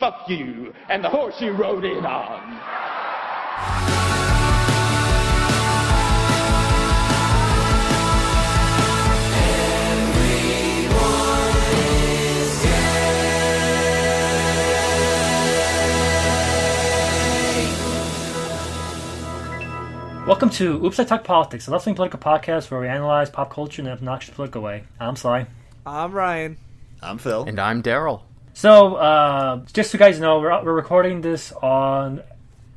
Fuck you and the horse you rode in on. Welcome to Oops I Talk Politics, a left-wing political podcast where we analyze pop culture in an obnoxious political way. I'm Sly. I'm Ryan. I'm Phil. And I'm Daryl. So, uh, just so you guys know, we're, we're recording this on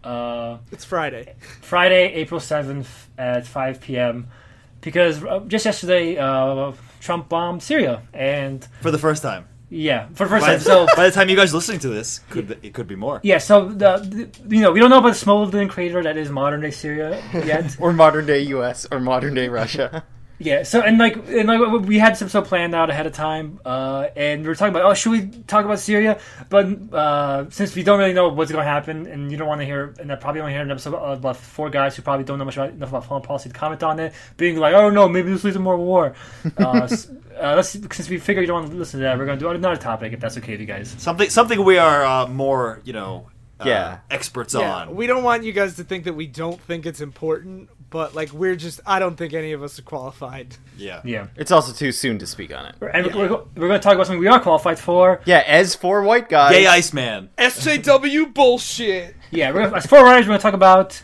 uh, It's Friday. Friday, April 7th at 5 p.m. because uh, just yesterday, uh, Trump bombed Syria. And, For the first time. yeah, for the first By, time. So, by the time you guys are listening to this, could be, it could be more. yeah, so, the, the, you know, we don't know about the Smolden crater that is modern-day Syria yet. Or modern day US or modern day Russia. Yeah, so and like and like we had some stuff planned out ahead of time, uh, and we were talking about oh should we talk about Syria? But uh, since we don't really know what's going to happen, and you don't want to hear, and I probably want to hear an episode about four guys who probably don't know much about, enough about foreign policy to comment on it, being like oh no maybe this leads to more war. Uh, uh, let's since we figure you don't want to listen to that, we're going to do another topic if that's okay with you guys. Something something we are uh, more, you know, uh, Yeah. experts Yeah, on. we don't want you guys to think that we don't think it's important, but like we're just I don't think any of us are qualified. yeah. Yeah, It's also too soon to speak on it. and we're, we're going to talk about something we are qualified for. Yeah, as for white guys. Gay Iceman. SJW bullshit. Yeah, we're, as for writers, we're going to talk about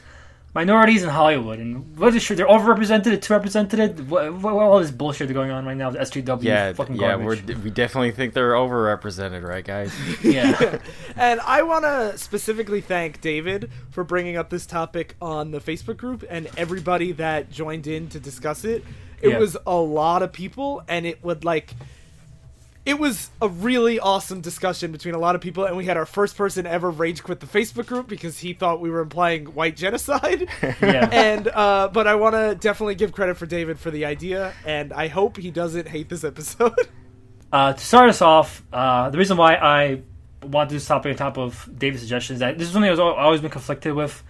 minorities in Hollywood and what is true they're overrepresented, it's too represented. What, what, what all this bullshit going on right now? The SJW, Yeah, fucking yeah, we're, garbage. we definitely think they're overrepresented, right, guys? yeah, And I want to specifically thank David for bringing up this topic on the Facebook group and everybody that joined in to discuss it. It Yeah. was a lot of people, and it would like. It was a really awesome discussion between a lot of people, and we had our first person ever rage quit the Facebook group because he thought we were implying white genocide. yeah. and uh, but I want to definitely give credit for David for the idea, and I hope he doesn't hate this episode. Uh, to start us off, uh, the reason why I want this topic on top of David's suggestions is that this is something I've always been conflicted with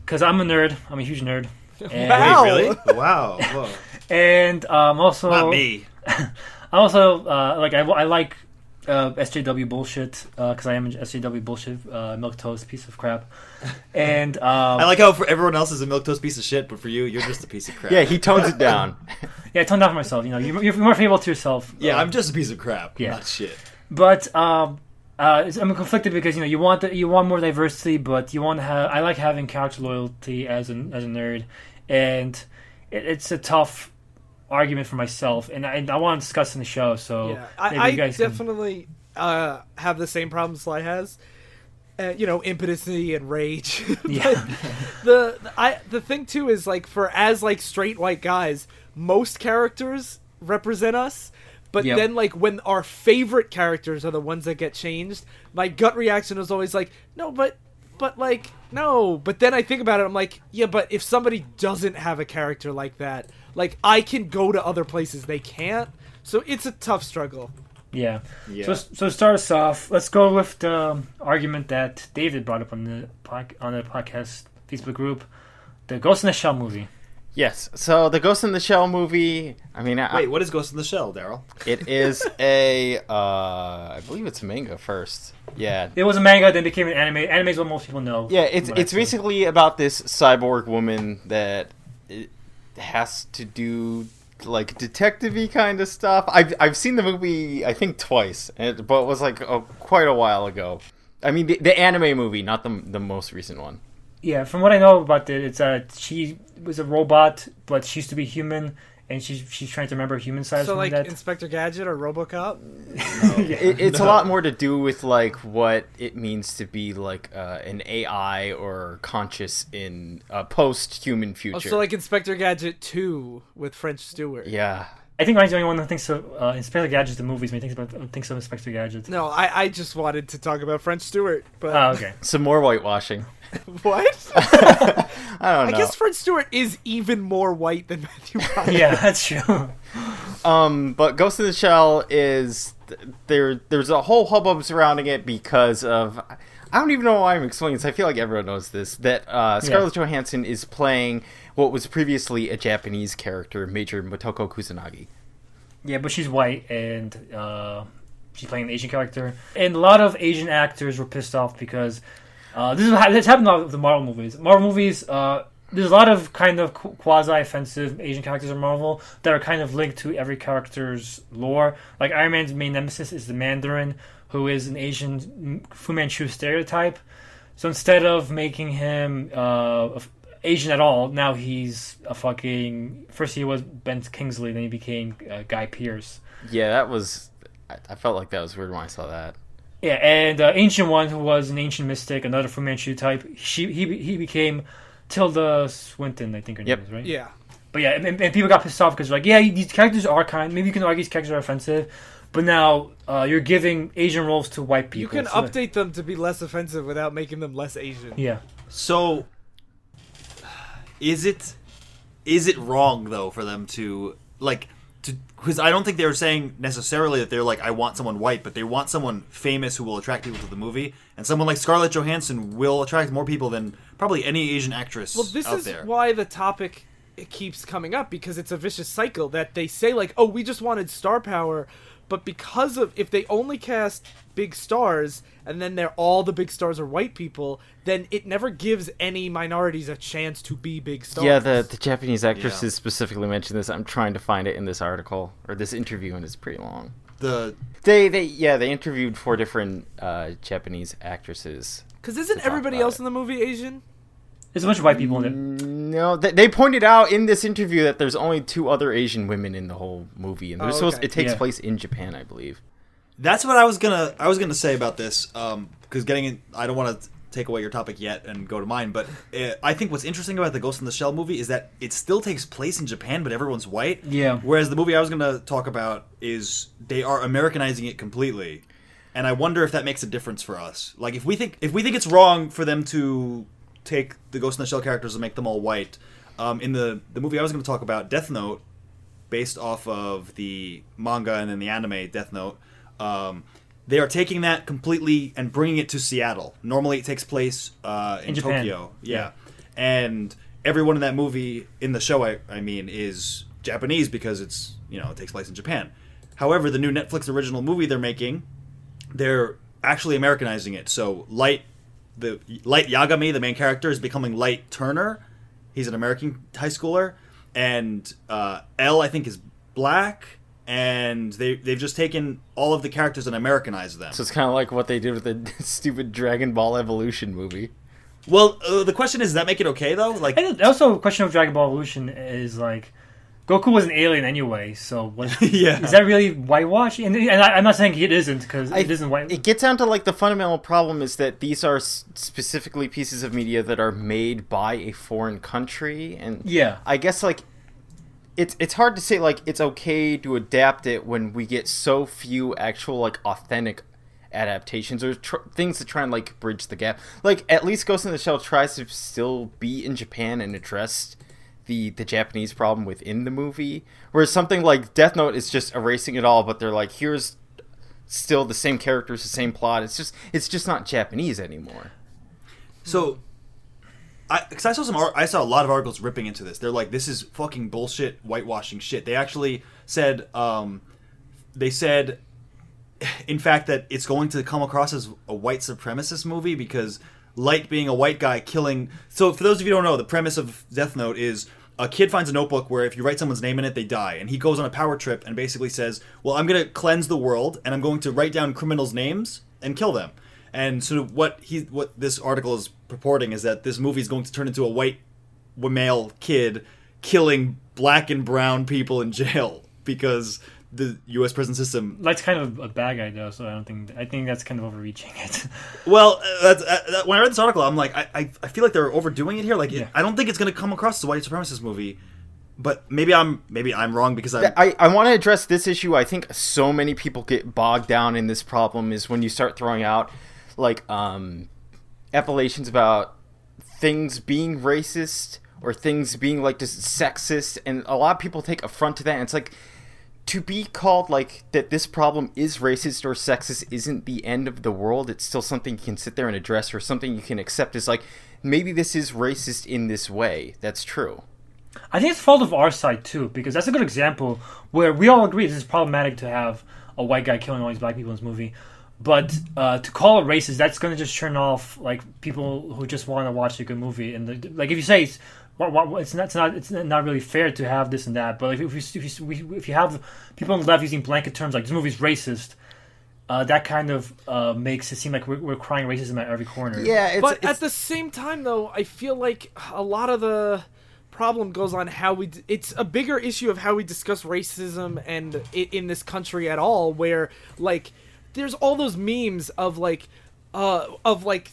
because I'm a nerd. I'm a huge nerd. And, Wow. Wait, really? Wow. Whoa. and um, also Not me. I also uh, like I, I like uh, SJW bullshit because I am an SJW bullshit uh, milk toast piece of crap, and um, I like how for everyone else is a milk toast piece of shit, but for you, you're just a piece of crap. yeah, he tones it down. yeah, I toned down for myself. You know, you're, you're more favorable to yourself. Yeah, Uh, I'm just a piece of crap. Yeah. Not shit. But um, uh, I'm conflicted because you know you want the, you want more diversity, but you want to have. I like having character loyalty as an as a nerd, and it, it's a tough argument for myself, and I, I want to discuss in the show. So Yeah, I, maybe I you guys can- definitely uh, have the same problem Sly has. Uh, you know, impotency and rage. Yeah. the the- I the thing too is like for as like straight white guys, most characters represent us. But Yep. then like when our favorite characters are the ones that get changed, my gut reaction is always like, no, but but like no. But then I think about it, I'm like, yeah, but if somebody doesn't have a character like that, like I can go to other places, they can't. So it's a tough struggle. Yeah. Yeah. So, so start us off, let's go with the um, argument that David brought up on the on the podcast Facebook group, the Ghost in the Shell movie. yes, so the Ghost in the Shell movie, I mean, I, Wait, what is Ghost in the Shell, Daryl? it is a, uh, I believe it's a manga first. Yeah. It was a manga, then became an anime. Anime is what most people know. Yeah, it's it's basically about this cyborg woman that it has to do like detective-y kind of stuff. I've I've seen the movie I think twice, but it was like quite a while ago. I mean the, the anime movie, not the the most recent one. Yeah, from what I know about it, it's uh, she was a robot, but she used to be human, and she's she's trying to remember human side. or So like that. Inspector Gadget or RoboCop. It, it's a lot more to do with like what it means to be like uh, an AI or conscious in a post-human Oh, future. so like Inspector Gadget 2 with French Stewart. yeah. I think Ryan's the only one that thinks of uh, Inspector Gadget, the movies. When he thinks about thinks of Inspector Gadget. No, I, I just wanted to talk about French Stewart, but Oh, okay. Some more whitewashing. what? I don't know. I guess Fred Stewart is even more white than Matthew Broderick. yeah, that's true. Um, but Ghost in the Shell is there. There's a whole hubbub surrounding it because of. I don't even know why I'm explaining this. I feel like everyone knows this. That uh, Scarlett Johansson is playing what was previously a Japanese character, Major Motoko Kusanagi. Yeah, but she's white, and uh, she's playing an Asian character, and a lot of Asian actors were pissed off because uh, this is this happened with the Marvel movies. Marvel movies, uh, there's a lot of kind of quasi offensive Asian characters in Marvel that are kind of linked to every character's lore. Like Iron Man's main nemesis is the Mandarin, who is an Asian Fu Manchu stereotype. So instead of making him uh, Asian at all, now he's a fucking. First he was Ben Kingsley, then he became uh, Guy Pearce. Yeah, that was. I felt like that was weird when I saw that. Yeah, and uh, Ancient One, who was an ancient mystic, another Fu Manchu type, she he he became Tilda Swinton, I think her name is right. Yeah. But yeah, and, and people got pissed off because like, yeah, these characters are kind. Maybe you can argue these characters are offensive, but now uh, you're giving Asian roles to white people. You can So- update them to be less offensive without making them less Asian. Yeah, So, is it is it wrong though for them to like to because I don't think they were saying necessarily that they're like I want someone white, but they want someone famous who will attract people to the movie, and someone like Scarlett Johansson will attract more people than probably any Asian actress Well, this out is there. why the topic keeps coming up because it's a vicious cycle that they say like, "Oh, we just wanted star power," but because of if they only cast big stars and then they're all the big stars are white people, then it never gives any minorities a chance to be big stars. Yeah, the the Japanese actresses Yeah. specifically mentioned this. I'm trying to find it in this article or this interview, and it's pretty long. the They they yeah they interviewed four different uh, Japanese actresses. Because isn't everybody else it. in the movie Asian? there's a bunch of white people in it. No, they, they pointed out in this interview that there's only two other Asian women in the whole movie, and they're Oh, supposed it takes Yeah. place in Japan, I believe. That's what I was gonna I was gonna say about this because getting in, I don't want to take away your topic yet and go to mine, but uh, I think what's interesting about the Ghost in the Shell movie is that it still takes place in Japan, but everyone's white. Yeah. Whereas the movie I was gonna talk about is they are Americanizing it completely, and I wonder if that makes a difference for us. Like if we think if we think it's wrong for them to take the Ghost in the Shell characters and make them all white, um, in the the movie I was gonna talk about, Death Note, based off of the manga and then the anime Death Note. Um, they are taking that completely and bringing it to Seattle. Normally, it takes place uh, in, In. Tokyo. Yeah. and everyone in that movie, in the show, I, I mean, is Japanese because it's you know it takes place in Japan. However, the new Netflix original movie they're making, they're actually Americanizing it. So Light, the Light Yagami, the main character, is becoming Light Turner. He's an American high schooler, and uh, L I think is black. And they they've just taken all of the characters and Americanized them. So it's kind of like what they did with the stupid Dragon Ball Evolution movie. well, uh, the question is, does that make it okay though? Like, And also, a question of Dragon Ball Evolution is like, Goku was an alien anyway, so was, Yeah. is that really whitewash? And, and I, I'm not saying it isn't because it isn't white. It gets down to like the fundamental problem is that these are s- specifically pieces of media that are made by a foreign country, and Yeah. I guess like it's it's hard to say like it's okay to adapt it when we get so few actual like authentic adaptations or tr- things to try and like bridge the gap. Like at least Ghost in the Shell tries to still be in Japan and address the the Japanese problem within the movie, whereas something like Death Note is just erasing it all. But they're like, here's still the same characters, the same plot. It's just it's just not Japanese anymore. So, because I saw some I saw a lot of articles ripping into this. They're like, this is fucking bullshit, whitewashing shit. They actually said, um, they said, in fact, that it's going to come across as a white supremacist movie because Light being a white guy killing. So, for those of you who don't know, the premise of Death Note is. A kid finds a notebook where if you write someone's name in it, they die. And he goes on a power trip and basically says, Well, I'm going to cleanse the world and I'm going to write down criminals' names and kill them. And so what he what this article is purporting is that this movie is going to turn into a white male kid killing black and brown people in jail because the U.S. prison system. Light's kind of a bad guy though, so I don't think I think that's kind of overreaching it. Well, uh, that's, uh, that, when I read this article, I'm like, I, I, I feel like they're overdoing it here. Like, it- Yeah. I don't think it's going to come across as a white supremacist movie. But maybe I'm maybe I'm wrong because I. I, I want to address this issue. I think so many people get bogged down in this problem is when you start throwing out like um, appellations about things being racist or things being like just sexist, and a lot of people take affront to that. And it's like to be called like that this problem is racist or sexist isn't the end of the world. It's still something you can sit there and address or something you can accept. Is like maybe this is racist in this way. That's true. I think it's fault of our side too, because that's a good example where we all agree this is problematic to have a white guy killing all these black people in this movie. But uh, to call it racist, that's going to just turn off like people who just want to watch a good movie. And the, like if you say it's, what, what, it's not, it's not, it's not really fair to have this and that. But like, if you, if you, if you have people on the left using blanket terms like this movie's racist, uh, that kind of uh, makes it seem like we're, we're crying racism at every corner. Yeah, it's, but it's, at the same time, though, I feel like a lot of the problem goes on how we. D- it's a bigger issue of how we discuss racism and i- in this country at all. Where like, there's all those memes of like, uh, of like,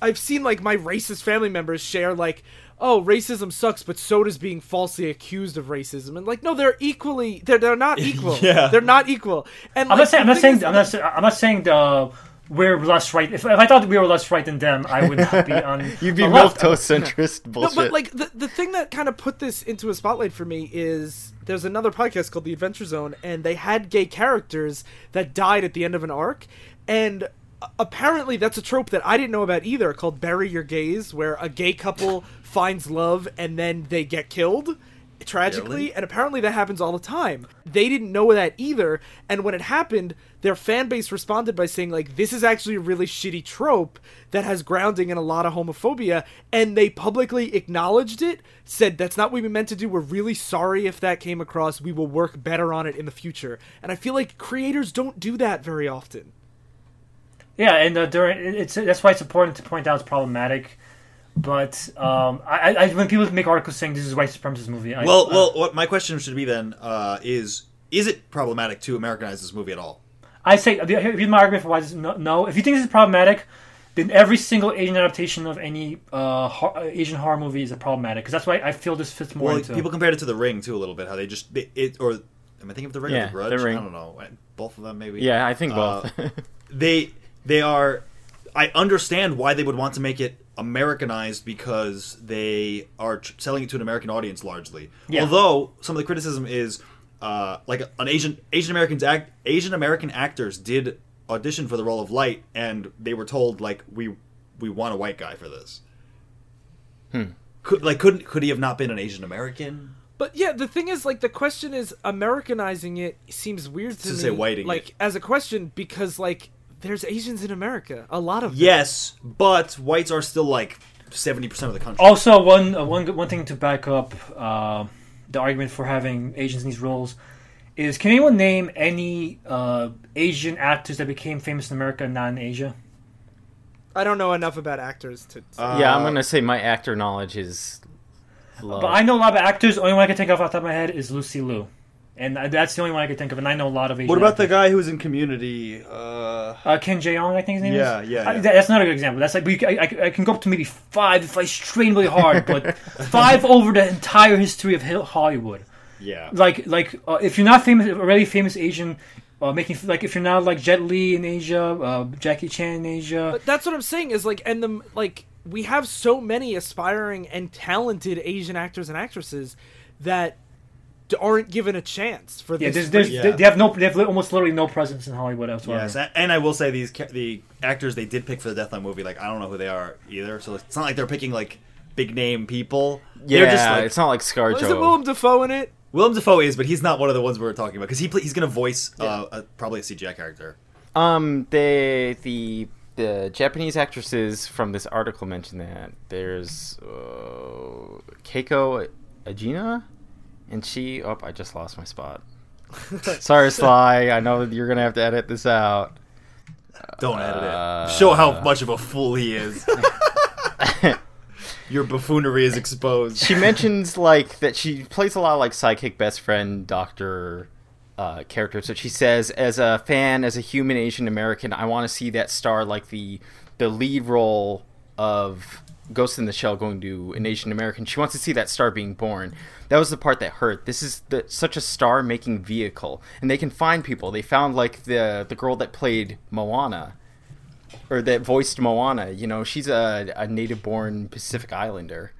I've seen like my racist family members share like. Oh, racism sucks, but so does being falsely accused of racism. And like, no, they're equally. They're they're not equal. Yeah. they're not equal. And I'm like, not saying. I'm not saying. I'm not. sa- I'm not saying the we're less right. If, if I thought we were less right than them, I would not be on. you'd be the milk left. toast centrist No, but like the the thing that kind of put this into a spotlight for me is there's another podcast called The Adventure Zone, and they had gay characters that died at the end of an arc, and apparently that's a trope that I didn't know about either, called bury your gays, where a gay couple finds love and then they get killed tragically Really? and apparently that happens all the time they didn't know that either and when it happened their fan base responded by saying like this is actually a really shitty trope that has grounding in a lot of homophobia and they publicly acknowledged it said that's not what we meant to do we're really sorry if that came across we will work better on it in the future and i feel like creators don't do that very often Yeah, and uh, during it's that's why it's important to point out it's problematic. But um, I, I when people make articles saying this is a white supremacist movie, I, Well, uh, well, what my question should be then uh, is: Is it problematic to Americanize this movie at all? I say here's my argument for why this no, no. If you think this is problematic, then every single Asian adaptation of any uh, hor- Asian horror movie is a problematic because that's why I feel this fits more Well, into. people compared it to The Ring too a little bit. How they just they- it or am I thinking of The Ring Yeah, or The Grudge? The Ring. I don't know. Both of them maybe. yeah, I think Uh, both. they they are i understand why they would want to make it americanized because they are tr- selling it to an american audience largely Yeah. although some of the criticism is uh, like an asian asian americans act asian american actors did audition for the role of light and they were told like we we want a white guy for this could like couldn't could he have not been an asian american But yeah, the thing is, like, the question is Americanizing it seems weird to, To me. say whiting like it. as a question because like there's Asians in America, a lot of them. yes but whites are still like 70% of the country Also, one uh, one one thing to back up uh, the argument for having Asians in these roles is: Can anyone name any uh, Asian actors that became famous in America and not in Asia? I don't know enough about actors to. Uh, yeah, I'm gonna say my actor knowledge is low. But I know a lot of actors. Only one I can think of off the top of my head is Lucy Liu, and uh, that's the only one I can think of. And I know a lot of Asian. what about the actors. guy who's in community uh uh, Ken Jeong? I think his name Yeah, is. yeah, I- yeah. that- that's not a good example. That's like we, I, I, I can go up to maybe five if I strain really hard, but five over the entire history of Hollywood. yeah like like uh, if you're not famous already famous Asian uh, making like if you're not like Jet Li in Asia, uh, Jackie Chan in Asia. But that's what I'm saying is like, and the like we have so many aspiring and talented Asian actors and actresses that d- aren't given a chance for yeah, this. there's, there's, Yeah. they- they have no they have almost literally no presence in Hollywood whatsoever. Yes, and I will say these the actors they did pick for the Death Note movie, like I don't know who they are either. So it's not like they're picking like big name people. yeah, They're just like it's not like ScarJo. Was it Willem Dafoe in it? Willem Dafoe is, but he's not one of the ones we were talking about because he play, he's going to voice uh, a, probably a CGI character. Um, they the the Japanese actresses from this article mentioned that there's uh, Keiko Agena, and she. Oh, I just lost my spot. Sorry, Sly. I know that you're gonna have to edit this out. Don't edit Uh, it. Show how much of a fool he is. Your buffoonery is exposed. she mentions like that she plays a lot of like sidekick best friend doctor uh, characters. So she says, as a fan, as a human Asian American, I want to see that star like the the lead role of Ghost in the Shell going to an Asian American. She wants to see that star being born. That was the part that hurt. This is the, such a star making vehicle, and they can find people. They found like the the girl that played Moana or that voiced Moana. You know, she's a, a native born Pacific Islander.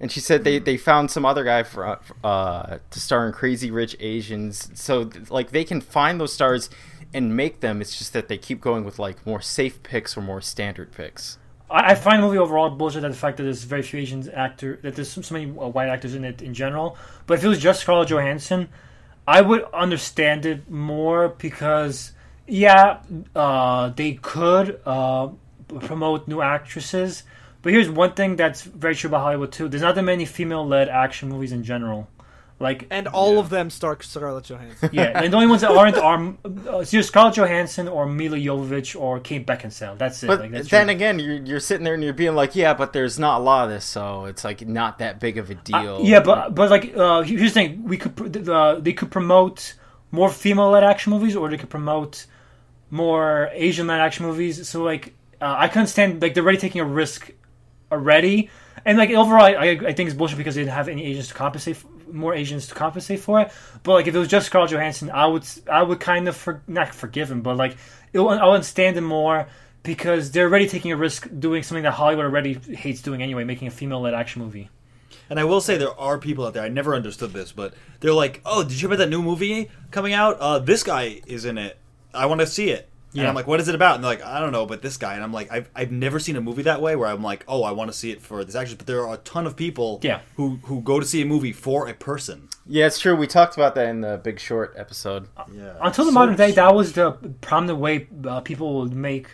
And she said they, they found some other guy for uh, to star in Crazy Rich Asians. So like they can find those stars and make them. It's just that they keep going with like more safe picks or more standard picks. I, find the movie overall bullshit at the fact that there's very few Asian actor that there's so, so many uh, white actors in it in general. But if it was just Scarlett Johansson, I would understand it more because yeah, uh, they could uh, promote new actresses. But here's one thing that's very true about Hollywood too. There's not that many female-led action movies in general. Like And all Yeah. of them star Scarlett Johansson. yeah, and the only ones that aren't are uh, it's either Scarlett Johansson or Milla Jovovich or Kate Beckinsale. That's it. But like, that's then your- again, you're, you're sitting there and you're being like, yeah, but there's not a lot of this, so it's like not that big of a Uh, deal. yeah, but but like uh, here's the thing: we could uh, they could promote more female-led action movies, or they could promote more Asian-led action movies. So like uh, I couldn't stand like they're already taking a risk already, and like overall, I, I think it's bullshit because they didn't have any Asians to compensate f- more Asians to compensate for it. But like if it was just Scarlett Johansson, I would I would kind of for, not forgive him, but like it, I would understand him more. Because they're already taking a risk doing something that Hollywood already hates doing anyway, making a female-led action movie. And I will say there are people out there. I never understood this, but they're like, "Oh, did you hear about that new movie coming out? Uh, this guy is in it. I want to see it." And Yeah. I'm like, "What is it about?" And they're like, "I don't know, but this guy." And I'm like, "I've, I've never seen a movie that way where I'm like, oh, I want to see it for this actress." But there are a ton of people Yeah. who who go to see a movie for a person. yeah, it's true. We talked about that in the Big Short episode. Yeah. Until the So- modern day, that was the prominent way uh, people would make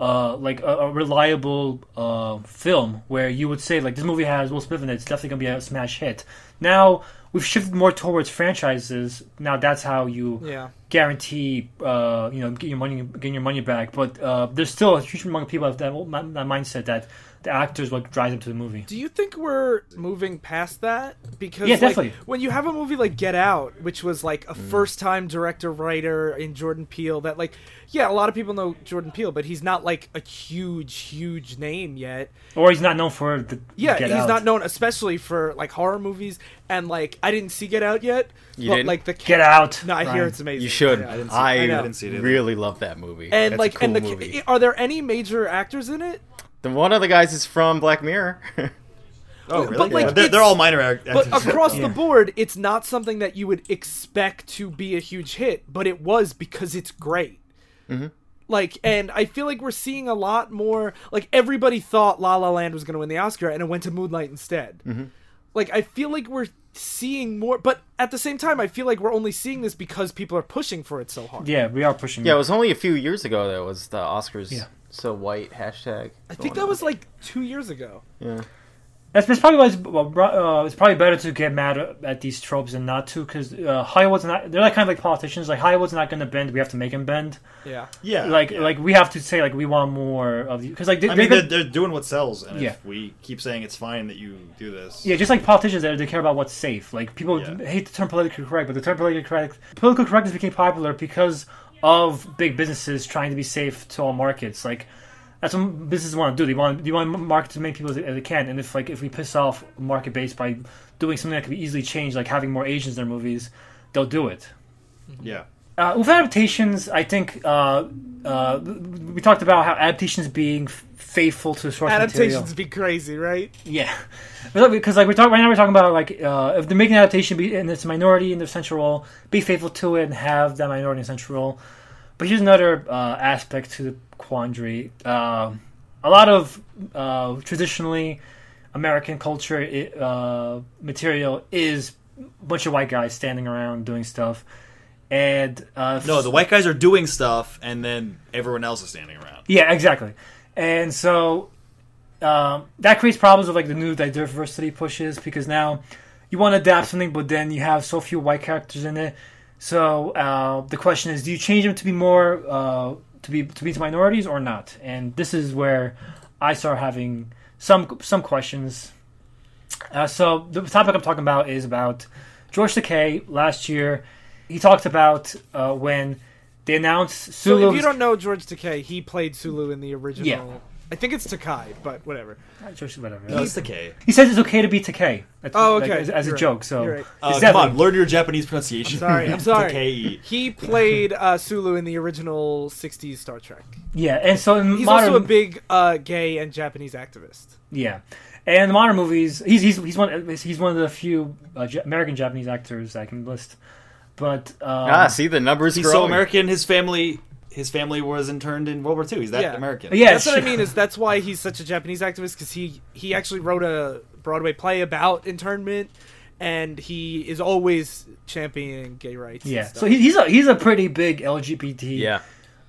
uh, like a, a reliable uh, film, where you would say like this movie has Will Smith in it, it's definitely gonna be a smash hit. Now we've shifted more towards franchises. Now that's how you yeah. guarantee uh, you know get your money getting your money back. But uh, there's still a huge amount of people have that, that mindset that the actors what drives them to the movie. Do you think we're moving past that? Because Yeah, like, definitely. when you have a movie like Get Out, which was like a mm. first-time director writer in Jordan Peele, that like, yeah, a lot of people know Jordan Peele, but he's not like a huge, huge name yet. Or he's not known for the Yeah, Get he's Out. not known especially for like horror movies, and like I didn't see Get Out yet. You but didn't? like the Get Out. No, I hear it's amazing. You should. Yeah. I didn't see- I, I know. didn't see it either. really love that movie. And That's like, a cool and the movie. are there any major actors in it? The one of the guys is from Black Mirror. Oh, But, really? like, Yeah, they're, they're all minor actors. But across Yeah. the board, it's not something that you would expect to be a huge hit, but it was because it's great. Mm-hmm. Like, and I feel like we're seeing a lot more. Like, everybody thought La La Land was going to win the Oscar, and it went to Moonlight instead. Mm-hmm. Like, I feel like we're seeing more, but at the same time, I feel like we're only seeing this because people are pushing for it so hard. Yeah, we are pushing. yeah, it was only a few years ago that was the Oscars. Yeah. So white hashtag. I think that was like two years ago. Yeah. That's, that's probably why it's, well, uh, it's probably better to get mad at, at these tropes and not to, because uh, Hollywood's not. They're like kind of like politicians. Like Hollywood's not going to bend. We have to make him bend. Yeah. yeah, like yeah. like we have to say like we want more of you because like they, I they- mean, they're, they're doing what sells, and Yeah. if we keep saying it's fine that you do this, yeah, just like politicians, they, they care about what's safe. Like people Yeah. hate the term politically correct, but the term politically correct political correctness became popular because of big businesses trying to be safe to all markets. Like that's what businesses want to do. They want they want to market to as many people as they, as they can. And if like if we piss off market base by doing something that could be easily changed, like having more Asians in their movies, they'll do it. yeah. Uh, with adaptations, I think uh, uh, we talked about how adaptations being f- faithful to the source Adaptations material. be crazy, right? Yeah, because like we're talking right now, we're talking about like uh, if they're making an adaptation be and it's a minority in the central role, be faithful to it and have that minority in the central role. But here's another uh, aspect to the quandary. Uh, a lot of uh, traditionally American culture i- uh, material is a bunch of white guys standing around doing stuff. And uh, No, the white guys are doing stuff, and then everyone else is standing around. Yeah, exactly. And so um, that creates problems with like the new diversity pushes because now you want to adapt something, but then you have so few white characters in it. So uh, the question is, do you change them to be more uh, to be to be to minorities or not? And this is where I start having some some questions. Uh, so the topic I'm talking about is about George Takei last year. He talked about uh, when they announced Sulu. So Sulu. if you don't know George Takei, he played Sulu in the original. Yeah. I think it's Takai, but whatever. George, whatever. No, it's the K. He says it's okay to be Takei. That's, Oh, like, okay. as, as a right. joke. So right. Uh, it's come on, learn your Japanese pronunciation. Sorry, I'm sorry. Takei. He played uh, Sulu in the original '60s Star Trek. yeah, and so in He's modern, also a big uh, gay and Japanese activist. yeah, and the modern movies, he's he's he's one he's one of the few uh, American Japanese actors I can list. But um, ah, see the numbers He's growing. so American. His family, his family was interned in World War II. He's that Yeah. American. Yeah, that's what I mean. Is that's why he's such a Japanese activist because he he actually wrote a Broadway play about internment, and he is always championing gay rights. and Yeah, stuff. so he, he's a he's a pretty big LGBT Yeah.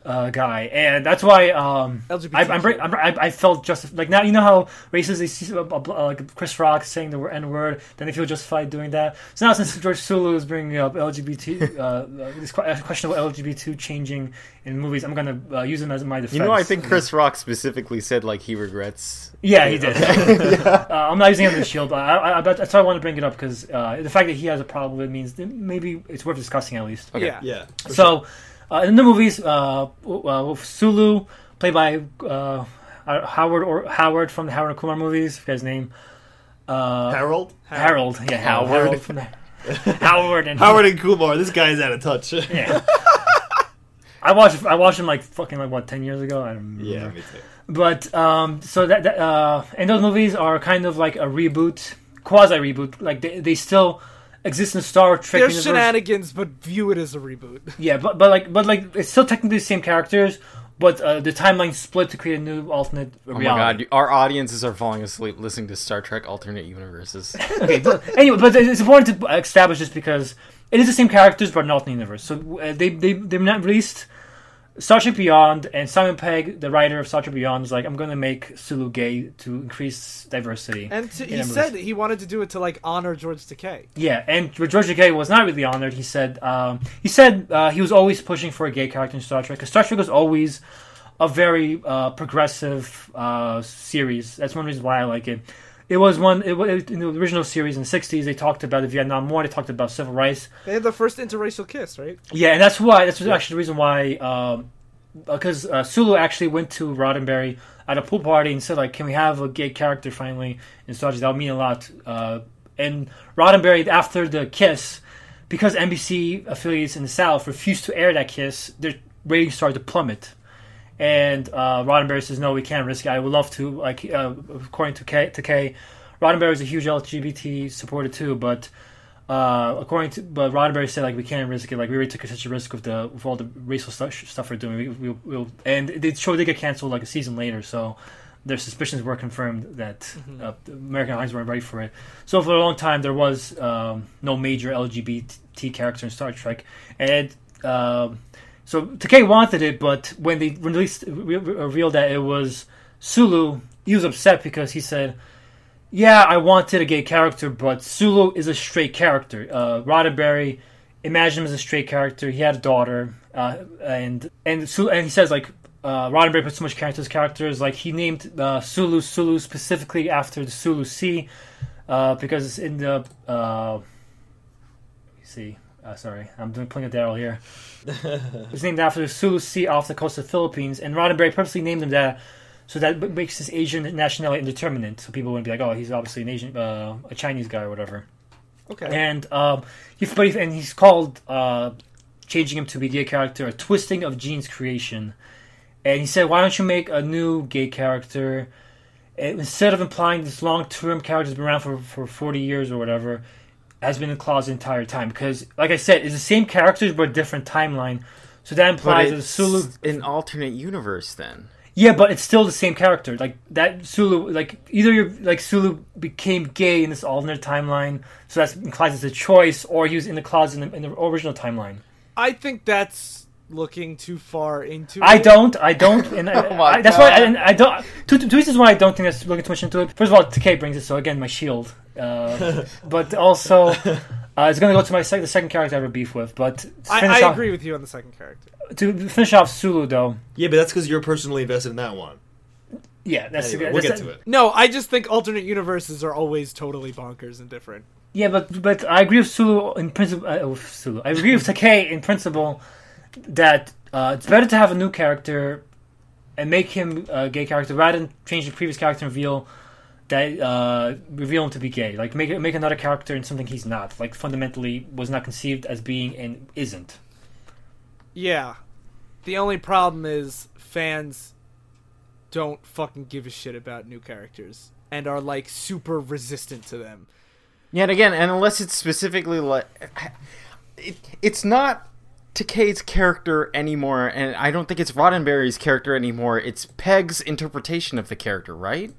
Uh, guy, and that's why um, I, I'm, I'm, I, I felt just like now you know how racist they see uh, uh, like Chris Rock saying the N word, then they feel justified doing that. So now since George Sulu is bringing up LGBT, uh, uh, this que- uh, question about LGBT changing in movies, I'm gonna uh, use him as my defense. You know, I think Chris Rock specifically said like he regrets. Yeah, he did. uh, I'm not using him as a shield, but I, I, I, that's why I want to bring it up because uh, the fact that he has a problem with it means that maybe it's worth discussing at least. Okay. yeah. Yeah. for So, uh, in the movies, uh, uh, Sulu, played by uh, Howard or Howard from the Howard and Kumar movies, forget his name. Uh, Harold. Harold, yeah, Howard. Harold from the, Howard and Howard and Kumar. This guy's out of touch. Yeah. I watched I watched him like fucking like what ten years ago. I don't remember. yeah, me too. But um, so that, that uh, and those movies are kind of like a reboot, quasi reboot. Like they, they still exist in Star Trek There's universe. shenanigans, but view it as a reboot. Yeah, but but like but like it's still technically the same characters, but uh, the timeline split to create a new alternate Oh my god, our audiences are falling asleep listening to Star Trek alternate universes. okay, but anyway, but it's important to establish this because it is the same characters but an alternate universe. So uh, they they they've not released Star Trek Beyond, and Simon Pegg, the writer of Star Trek Beyond, is like, I'm going to make Sulu gay to increase diversity. And to, in he the said he wanted to do it to like honor George Takei. Yeah, and George Takei was not really honored. He said um, he said uh, he was always pushing for a gay character in Star Trek because Star Trek was always a very uh, progressive uh, series. That's one reason why I like it. It was one it, was- in the original series in the '60s. They talked about the Vietnam War. They talked about civil rights. They had the first interracial kiss, right? Yeah, and that's why that's actually the reason why um, because uh, Sulu actually went to Roddenberry at a pool party and said like, "Can we have a gay character finally in Star Trek? That would mean a lot." Uh, and Roddenberry, after the kiss, because NBC affiliates in the South refused to air that kiss, their ratings started to plummet. And uh, Roddenberry says, "No, we can't risk it. I would love to." Like, uh, according to Kay, to Kay, Roddenberry is a huge LGBT supporter too, but uh, according to but Roddenberry said like we can't risk it. Like we already took such a risk with the with all the racial stuff, stuff we're doing. We, we, we'll, and the show did get canceled like a season later, so their suspicions were confirmed that uh, American audience weren't ready for it. So for a long time there was um, no major LGBT character in Star Trek, and um so Takei wanted it, but when they released re- re- revealed that it was Sulu, he was upset because he said yeah, I wanted a gay character, but Sulu is a straight character. Uh, Roddenberry, imagined him as a straight character. He had a daughter, uh, and and Sulu, and he says like uh, Roddenberry put so much character to his characters. Like he named uh, Sulu Sulu specifically after the Sulu Sea, uh, because in the uh, let me see. Uh, sorry, I'm doing playing a Daryl here. it's named after the Sulu Sea off the coast of the Philippines, and Roddenberry purposely named him that so that makes his Asian nationality indeterminate. So people wouldn't be like, "Oh, he's obviously an Asian, uh, a Chinese guy or whatever." Okay. And um, he, but he, and he's called uh, changing him to be a gay character a twisting of Gene's creation. And he said, "Why don't you make a new gay character and instead of implying this long-term character has been around for for forty years or whatever?" Has been in the closet the entire time because, like I said, it's the same characters but a different timeline. So that But implies that Sulu an alternate universe then. yeah, but it's still the same character. Like that Sulu, like either you're like Sulu became gay in this alternate timeline, so that implies it's a choice, or he was in the closet in the, in the original timeline. I think that's looking too far into. it. I don't, I don't, and I, Oh my I, that's why I, God. and I don't. Two, two reasons why I don't think that's looking too much into it. First of all, Takei brings it, so again, my shield. Uh, but also, uh, it's going to go to my sec- the second character I have a beef with. But to finish I, I off, agree with you on the second character. To finish off Sulu, though, Yeah, but that's because you're personally invested in that one. yeah, that's Anyway, that's we'll get to it. No, I just think alternate universes are always totally bonkers and different. Yeah, but but I agree with Sulu in principle. Uh, with Sulu, I agree with Takei in principle that uh, it's better to have a new character and make him a gay character rather than change the previous character and reveal that uh, reveal him to be gay. Like make make another character in something he's not. Like fundamentally was not conceived as being and isn't. Yeah. The only problem is fans don't fucking give a shit about new characters and are like super resistant to them. Yet again, and unless it's specifically like, it, it's not Takei's character anymore, and I don't think it's Roddenberry's character anymore. It's Pegg's interpretation of the character, right?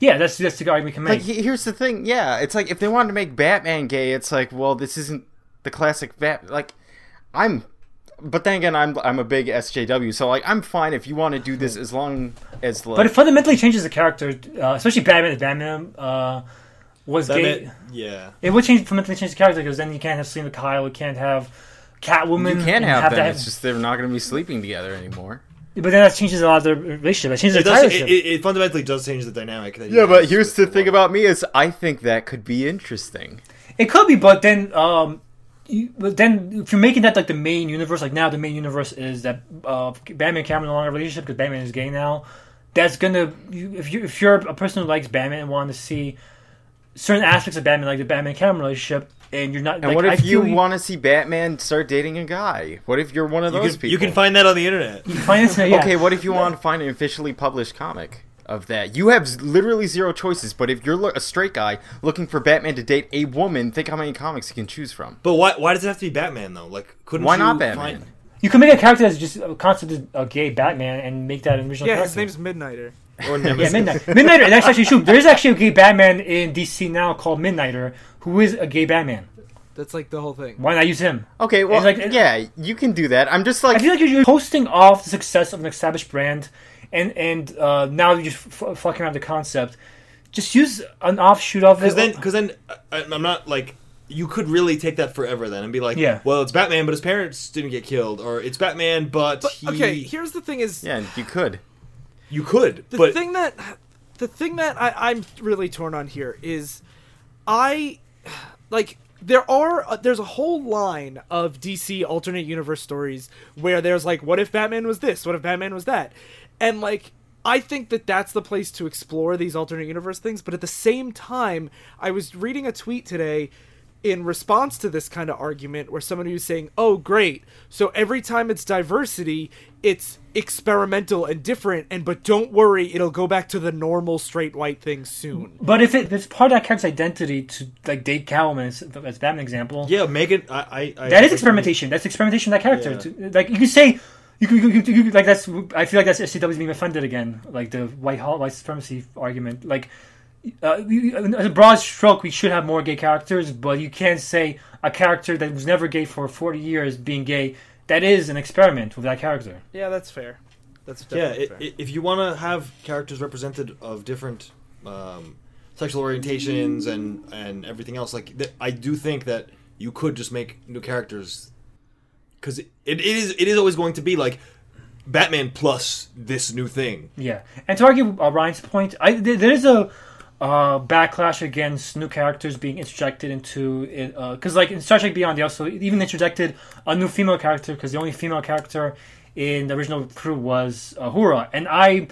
Yeah, that's that's the argument we can Like, make. he- here's the thing. Yeah, it's like if they wanted to make Batman gay, it's like, well, this isn't the classic Bat. Like, I'm, but then again, I'm I'm a big SJW, so like, I'm fine if you want to do this as long as like. but it fundamentally changes the character, uh, especially Batman. If Batman uh, was That gay, meant- yeah. it would change fundamentally change the character because then you can't have Selina Kyle, you can't have Catwoman. you can and have them. that- It's just they're not going to be sleeping together anymore. but then that changes a lot of their relationship. That changes It, their does, relationship. it, it, it fundamentally does change the dynamic. That Yeah, but here's the thing about me is I think that could be interesting. It could be, but then, um, you, but then if you're making that like the main universe, like now the main universe is that uh, Batman and Catwoman no longer have a relationship because Batman is gay now. That's gonna you, if you if you're a person who likes Batman and want to see certain aspects of Batman, like the Batman Catwoman relationship, and you're not. And like, what I if you want to see Batman start dating a guy? What if you're one of You those can, people? you can find that on the internet. finance? Yeah. Okay, what if you want to find an officially published comic of that? You have literally zero choices, but if you're lo- a straight guy looking for Batman to date a woman, think how many comics you can choose from. But why why does it have to be Batman though? Like, couldn't Why you not Batman? Find... You can make a character that's just a concept a gay Batman and make that an original Yeah, character. his name's Midnighter. Or Yeah, Midnight. Midnighter. That's actually true. There is actually a gay Batman in DC now called Midnighter, who is a gay Batman. That's like the whole thing. Why not use him? Okay, well, like- yeah, you can do that. I'm just like I feel like you're you're posting off the success of an established brand, and and uh, now you're just f- fucking around the concept. Just use an offshoot of it. Because then, because then, I, I'm not like you could really take that forever then and be like, Yeah. well, it's Batman, but his parents didn't get killed, or it's Batman, but, But he. okay, here's the thing: is yeah, you could. You could, the but thing that the thing that I, I'm really torn on here is I like there are uh, there's a whole line of DC alternate universe stories where there's like what if Batman was this? What if Batman was that? And like I think that that's the place to explore these alternate universe things but at the same time I was reading a tweet today in response to this kind of argument where somebody was saying, "Oh, great. So every time it's diversity, it's experimental and different and but don't worry, it'll go back to the normal straight white thing soon." but if, it, it's part of that character's identity to like date Catwoman, as, as Batman example, yeah, make it. I, I, I that is experimentation. That's experimentation of that character. Yeah. To- like you could say. You could, you, could, you could- like that's. I feel like that's SJW's being offended again. Like the white hall, white supremacy argument. Like uh, as a broad stroke, we should have more gay characters, but you can't say a character that was never gay for forty years being gay. That is an experiment with that character. Yeah, that's fair. That's Yeah, definitely i fair. i if you want to have characters represented of different um, sexual orientations and and everything else, like th- I do think that you could just make new characters because it, it is it is always going to be like Batman plus this new thing. Yeah, and to argue uh, Ryan's point, I there, there is a uh, backlash against new characters being interjected into it because, like in Star Trek Beyond, they also even interjected a new female character because the only female character in the original crew was Uhura, and I.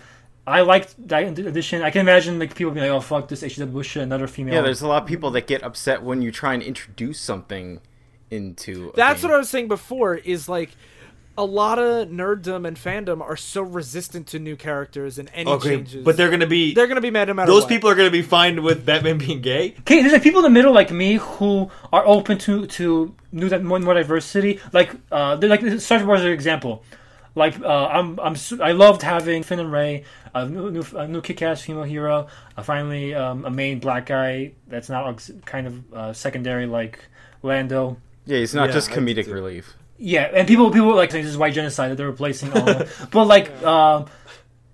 I liked that addition. I can imagine like people being like, "Oh fuck this HW Bush, another female." Yeah, there's a lot of people that get upset when you try and introduce something into. a That's game. what I was saying before is like a lot of nerddom and fandom are so resistant to new characters and any Okay, changes. but they're gonna be they're gonna be mad no matter those what. people are gonna be fine with Batman being gay. Okay, there's like people in the middle like me who are open to to new that more, more diversity. Like uh, they're like Star Wars is an example. Like uh, I'm I'm su- I loved having Finn and Rey, a new new, a new kick-ass female hero, uh, finally um, a main black guy that's not aux- kind of uh, secondary like Lando. Yeah, he's not Yeah, just comedic relief. Yeah, and people people were like saying this is white genocide that they're replacing all. of but like. Um,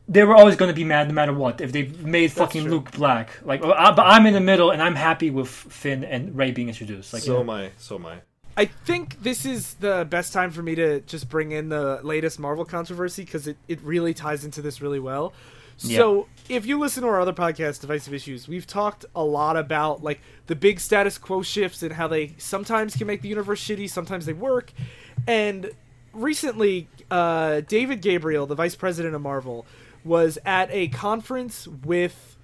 they were always going to be mad no matter what if they made fucking true. Luke black. Like, uh, but I'm in the middle and I'm happy with Finn and Rey being introduced. Like, so yeah. am I. So am I. I think this is the best time for me to just bring in the latest Marvel controversy because it, it really ties into this really well. So, if you listen to our other podcast, Divisive Issues, we've talked a lot about like the big status quo shifts and how they sometimes can make the universe shitty, sometimes they work. And recently, uh, David Gabriel, the vice president of Marvel, was at a conference with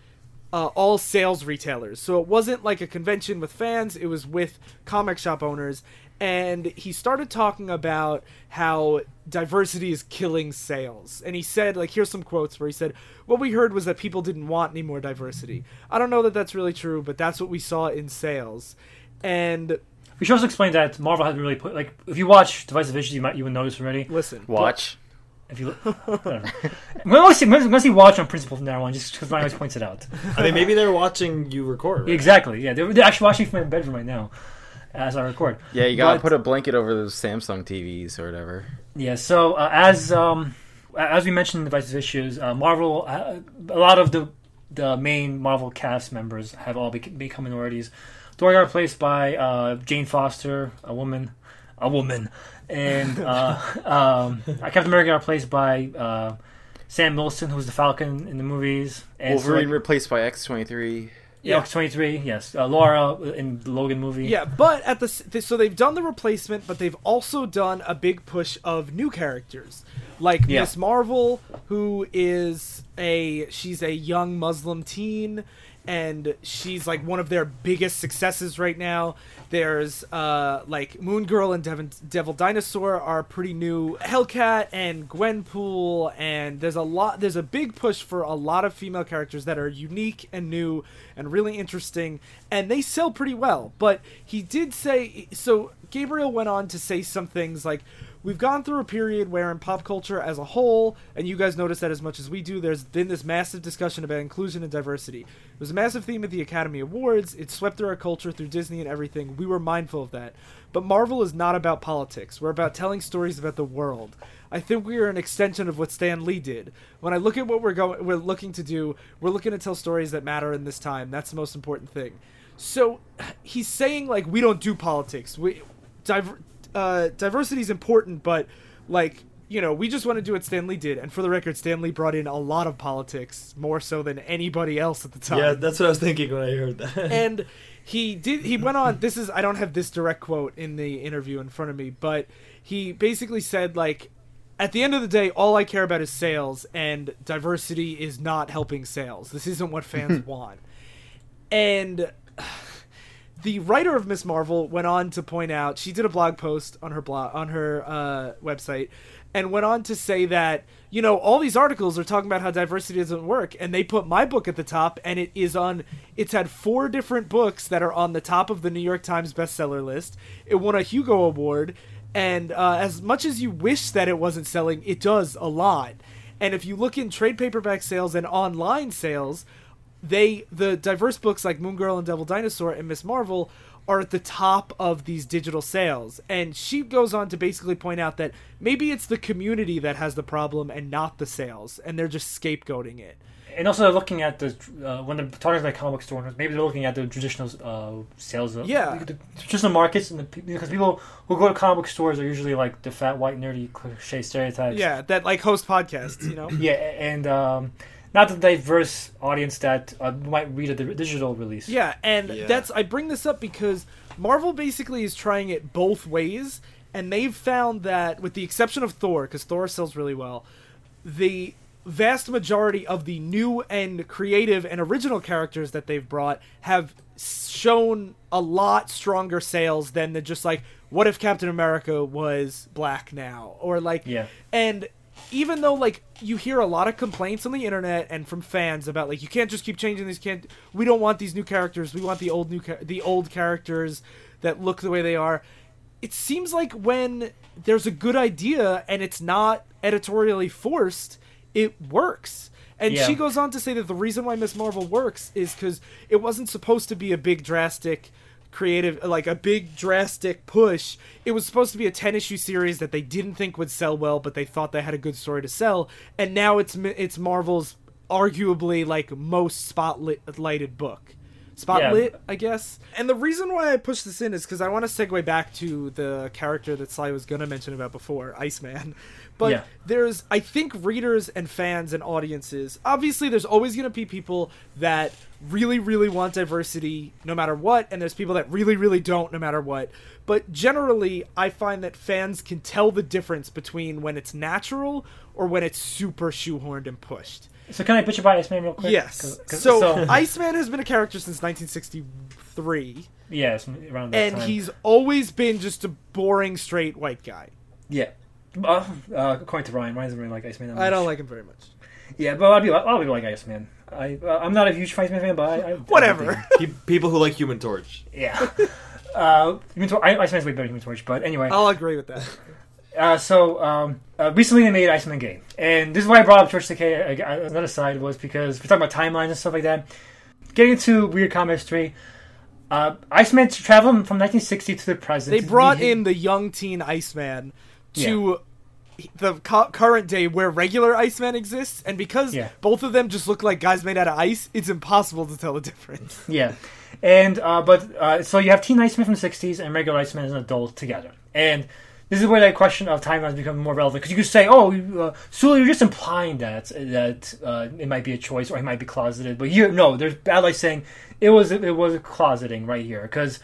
uh, all sales retailers. So it wasn't like a convention with fans, it was with comic shop owners. And he started talking about how diversity is killing sales. And he said, like, here's some quotes where he said, What we heard was that people didn't want any more diversity. I don't know that that's really true, but that's what we saw in sales. And We should also explain that Marvel had really put like if you watch Divisive Issues, you might you would notice already. listen, Watch. If you whatever, I'm gonna see, I'm gonna see watch on principle from now on, just because Ryan always points it out. I mean, maybe they're watching you record. right? Exactly. Yeah, they're, they're actually watching from my bedroom right now as I record. Yeah, you gotta But- put a blanket over those Samsung TVs or whatever. Yeah. So uh, as um, as we mentioned in Divisive Issues, uh, Marvel, uh, a lot of the the main Marvel cast members have all bec- become minorities. Thor got replaced by uh, Jane Foster, a woman, a woman, and uh, um, Captain America got replaced by uh, Sam Wilson, who's the Falcon in the movies. And so, Wolverine like, replaced by X twenty three. yeah, X23, yes. Uh, Laura in the Logan movie. Yeah, but at the so they've done the replacement, but they've also done a big push of new characters, like Yeah. Miss Marvel, who is a she's a young Muslim teen, and she's like one of their biggest successes right now. There's uh like Moon Girl and Devin, Devil Dinosaur are pretty new. Hellcat and Gwenpool, and there's a lot. There's a big push for a lot of female characters that are unique and new and really interesting, and they sell pretty well. But he did say so. Gabriel went on to say some things like. We've gone through a period where, in pop culture as a whole, and you guys notice that as much as we do, there's been this massive discussion about inclusion and diversity. It was a massive theme at the Academy Awards. It swept through our culture through Disney and everything. We were mindful of that. But Marvel is not about politics. We're about telling stories about the world. I think we are an extension of what Stan Lee did. When I look at what we're going, we're looking to do. We're looking to tell stories that matter in this time. That's the most important thing. So he's saying like we don't do politics. We diver, uh, diversity is important, but like you know, we just want to do what Stan Lee did. And for the record, Stan Lee brought in a lot of politics, more so than anybody else at the time Yeah, that's what I was thinking when I heard that. and he did he went on this is i don't have this direct quote in the interview in front of me but he basically said like at the end of the day all i care about is sales and diversity is not helping sales this isn't what fans want and the writer of Miss Marvel went on to point out she did a blog post on her blog on her uh, website and went on to say that you know all these articles are talking about how diversity doesn't work and they put my book at the top and it is on it's had four different books that are on the top of the New York Times bestseller list. It won a Hugo award and uh, as much as you wish that it wasn't selling it does a lot. And if you look in trade paperback sales and online sales they the diverse books like Moon Girl and Devil Dinosaur and Miss Marvel are at the top of these digital sales. And she goes on to basically point out that maybe it's the community that has the problem and not the sales, and they're just scapegoating it. And also they're looking at the uh, when they're talking about comic book store owners, maybe they're looking at the traditional uh, sales of Yeah. the traditional markets, and the, because people who go to comic book stores are usually like the fat, white, nerdy, cliche stereotypes. Yeah, that like host podcasts, you know. yeah, and um, not the diverse audience that uh, might read a digital release. Yeah, and Yeah. that's I bring this up because Marvel basically is trying it both ways, and they've found that with the exception of Thor, because Thor sells really well, the vast majority of the new and creative and original characters that they've brought have shown a lot stronger sales than the just like what if Captain America was black now or like Yeah. and even though like you hear a lot of complaints on the internet and from fans about like you can't just keep changing these can't we don't want these new characters we want the old new the old characters that look the way they are it seems like when there's a good idea and it's not editorially forced it works and Yeah. she goes on to say that the reason why Miss Marvel works is because it wasn't supposed to be a big drastic creative like a big drastic push. It was supposed to be a 10 issue series that they didn't think would sell well but they thought they had a good story to sell. And now it's it's marvel's arguably like most spotlighted book spotlit i guess. And the reason why i push this in is because i want to segue back to the character that sly was going to mention about before iceman. But Yeah. there's i think readers and fans and audiences obviously there's always going to be people that really really want diversity no matter what and there's people that really really don't no matter what. But generally i find that fans can tell the difference between when it's natural or when it's super shoehorned and pushed So can I bitch about Iceman real quick? Yes. 'cause- so, iceman has been a character since 1963 yeah, around that and time. he's always been just a boring straight white guy yeah. Uh, uh, according to Ryan, Ryan doesn't really like Iceman. That much. i don't like him very much Yeah, but a lot of people, a lot of people like Iceman. I, uh, I'm not a huge Iceman fan, but I, I whatever Pe- people who like Human Torch. Yeah. Uh, Human Tor- I- Iceman's way better than Human Torch, but anyway. i'll agree with that Uh, so um, uh, recently they made Iceman gay, and this is why I brought up George Takei. uh, Another side was because we're talking about timelines and stuff like that. Getting into weird comic history, uh, Iceman traveled from 1960 to the present. They brought He- in the young teen Iceman to the cu- current day where regular Iceman exists, and because Yeah. both of them just look like guys made out of ice, it's impossible to tell the difference. Yeah, and uh, but uh, so you have Teen Iceman from the '60s and regular Iceman as an adult together, and this is where that question of timelines becomes more relevant because you could say, "Oh, uh, you're just implying that that uh, it might be a choice or he might be closeted," but you no, there's allies saying it was it was a closeting right here because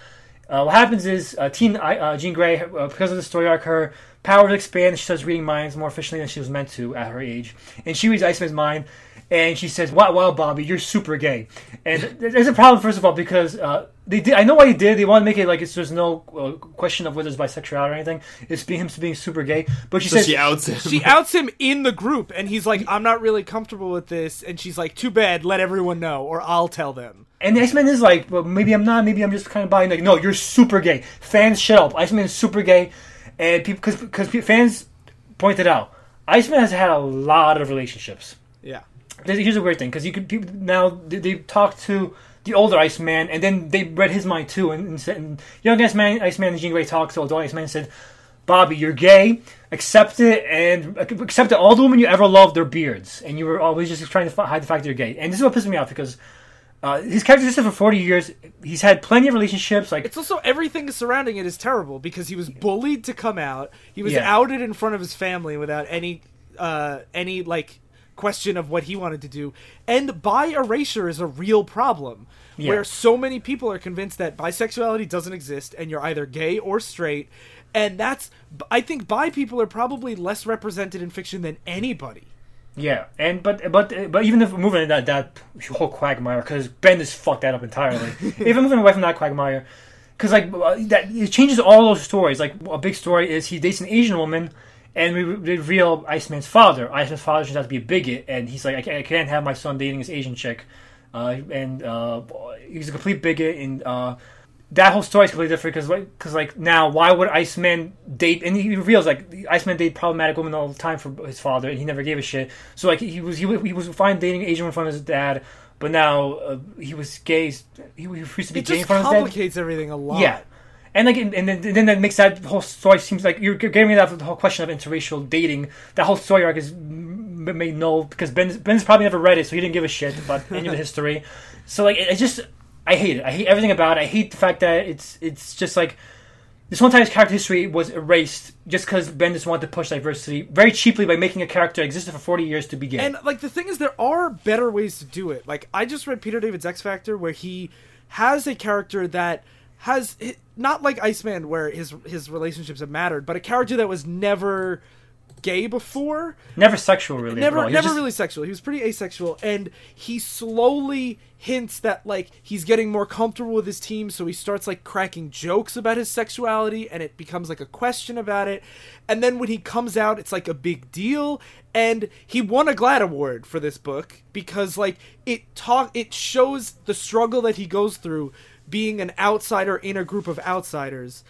uh, what happens is uh, Teen uh, Jean Grey, uh, because of the story arc, her powers expand. She starts reading minds more efficiently than she was meant to at her age, and she reads Iceman's mind. And she says, "Wow, wow, Bobby, you're super gay." And there's a problem, first of all, because uh, they did. I know why they did. They want to make it like it's there's no uh, question of whether it's bisexuality or anything. It's being him being super gay. But she So says, she outs him. She outs him in the group, and he's like, "I'm not really comfortable with this," and she's like, "Too bad, let everyone know, or I'll tell them." And the Iceman is like, well, maybe I'm not. Maybe I'm just kind of buying. Like, no, you're super gay. Fans, shut up. Iceman is super gay, and people because because fans pointed out, Iceman has had a lot of relationships. Yeah. Here's a weird thing because you could people now they, they talked to the older Iceman and then they read his mind too and, and, said, and young Iceman Iceman and Jean Grey talked to adult Iceman and said, "Bobby, you're gay. Accept it and accept that all the women you ever loved their beards and you were always just trying to hide the fact that you're gay." And this is what pisses me off because. Uh, his character existed for 40 years. He's had plenty of relationships. Like It's also everything surrounding it is terrible because he was bullied to come out. He was Yeah. outed in front of his family without any uh any like question of what he wanted to do. And bi erasure is a real problem. Yeah. Where so many people are convinced that bisexuality doesn't exist and you're either gay or straight. And that's I think bi people are probably less represented in fiction than anybody. Yeah, and but but but even if we're moving that that whole quagmire, because Ben Bendis fucked that up entirely. even moving away from that quagmire, because like uh, that it changes all those stories. Like a big story is he dates an Asian woman, and we reveal Iceman's father. Iceman's father turns out to be a bigot, and he's like, I can't, I can't have my son dating this Asian chick, uh, and uh, he's a complete bigot, and uh, that whole story is completely different because because like now why would Iceman date and he reveals like the Iceman date problematic women all the time for his father and he never gave a shit so like he was he, was- he was fine dating Asian women in front of his dad but now uh, he was gay he, he refused to be It gay in front of his dad complicates everything a lot. yeah and like and then, and then that makes that whole story seems like you're getting rid of the whole question of interracial dating that whole story arc is made null because Ben Ben's probably never read it so he didn't give a shit about any of the history so like it, just I hate it I hate everything about it I hate the fact that it's it's just like this one time's character history was erased just because Ben just wanted to push diversity very cheaply by making a character that existed for 40 years to begin. And like the thing is, there are better ways to do it. Like I just read Peter David's X Factor, where he has a character that has not like Iceman, where his his relationships have mattered, but a character that was never gay before never sexual really. never at all. He was never just- really sexual he was pretty asexual and he slowly hints that like he's getting more comfortable with his team so he starts like cracking jokes about his sexuality and it becomes like a question about it and then when he comes out it's like a big deal and he won a GLAAD award for this book because like it talk it shows the struggle that he goes through being an outsider in a group of outsiders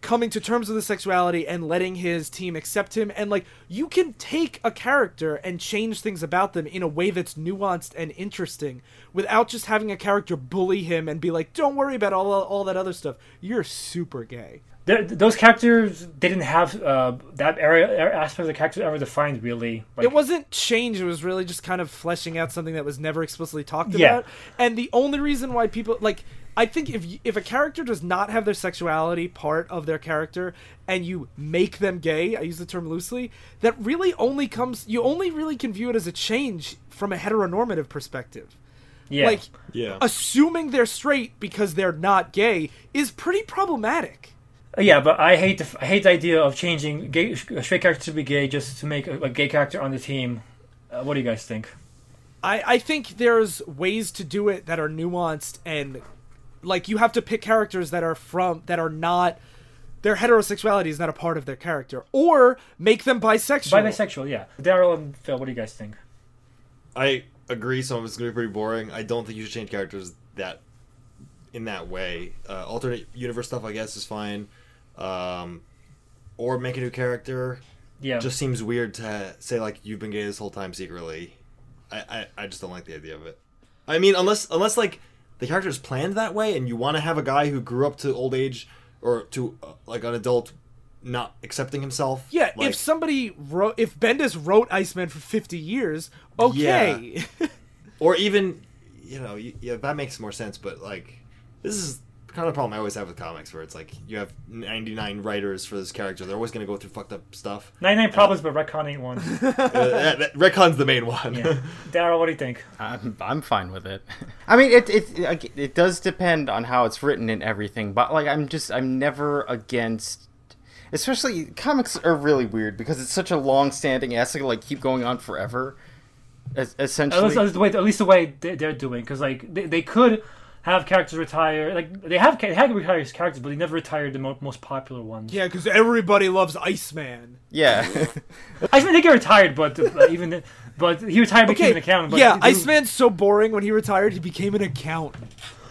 coming to terms with his sexuality and letting his team accept him and like you can take a character and change things about them in a way that's nuanced and interesting without just having a character bully him and be like don't worry about all all that other stuff you're super gay those characters they didn't have uh, that area aspect of the character ever defined really. Like, it wasn't change it was really just kind of fleshing out something that was never explicitly talked Yeah. about and the only reason why people like i think if you, if a character does not have their sexuality part of their character and you make them gay i use the term loosely that really only comes you only really can view it as a change from a heteronormative perspective yeah. like Yeah. assuming they're straight because they're not gay is pretty problematic Yeah, but I hate the I hate the idea of changing gay, a straight character to be gay just to make a, a gay character on the team. Uh, what do you guys think? I, I think there's ways to do it that are nuanced and like you have to pick characters that are from that are not their heterosexuality is not a part of their character or make them bisexual. Bisexual, yeah. Daryl and Phil, what do you guys think? I agree. Some of it's gonna be pretty boring. I don't think you should change characters that in that way. Uh, alternate universe stuff, I guess, is fine. Um, or make a new character Yeah. just seems weird to say like you've been gay this whole time secretly. I, I, I just don't like the idea of it. I mean, unless unless like the character is planned that way, and you want to have a guy who grew up to old age or to uh, like an adult not accepting himself. Yeah, like, if somebody wrote, if Bendis wrote Iceman for 50 years, okay. or even you know, yeah, that makes more sense. But like, this is kind of problem I always have with comics, where it's like you have 99 writers for this character. They're always going to go through fucked up stuff. 99 problems, but retcon ain't one. uh, that, that, Retcon's the main one. Yeah. Daryl, what do you think? I'm, I'm fine with it. I mean, it it like, it does depend on how it's written and everything, but like I'm just I'm never against. Especially comics are really weird because it's such a long-standing. It has to like keep going on forever. Es- At essentially, least, at least the way, at least the way they- they're doing, because like they, they could have characters retire. Like they have they had retired characters, but they never retired the mo- most popular ones. Yeah, because everybody loves Iceman. yeah. I think they get retired, but uh, even but he retired became Okay, an accountant. But yeah, they- Iceman's so boring when he retired, he became an accountant.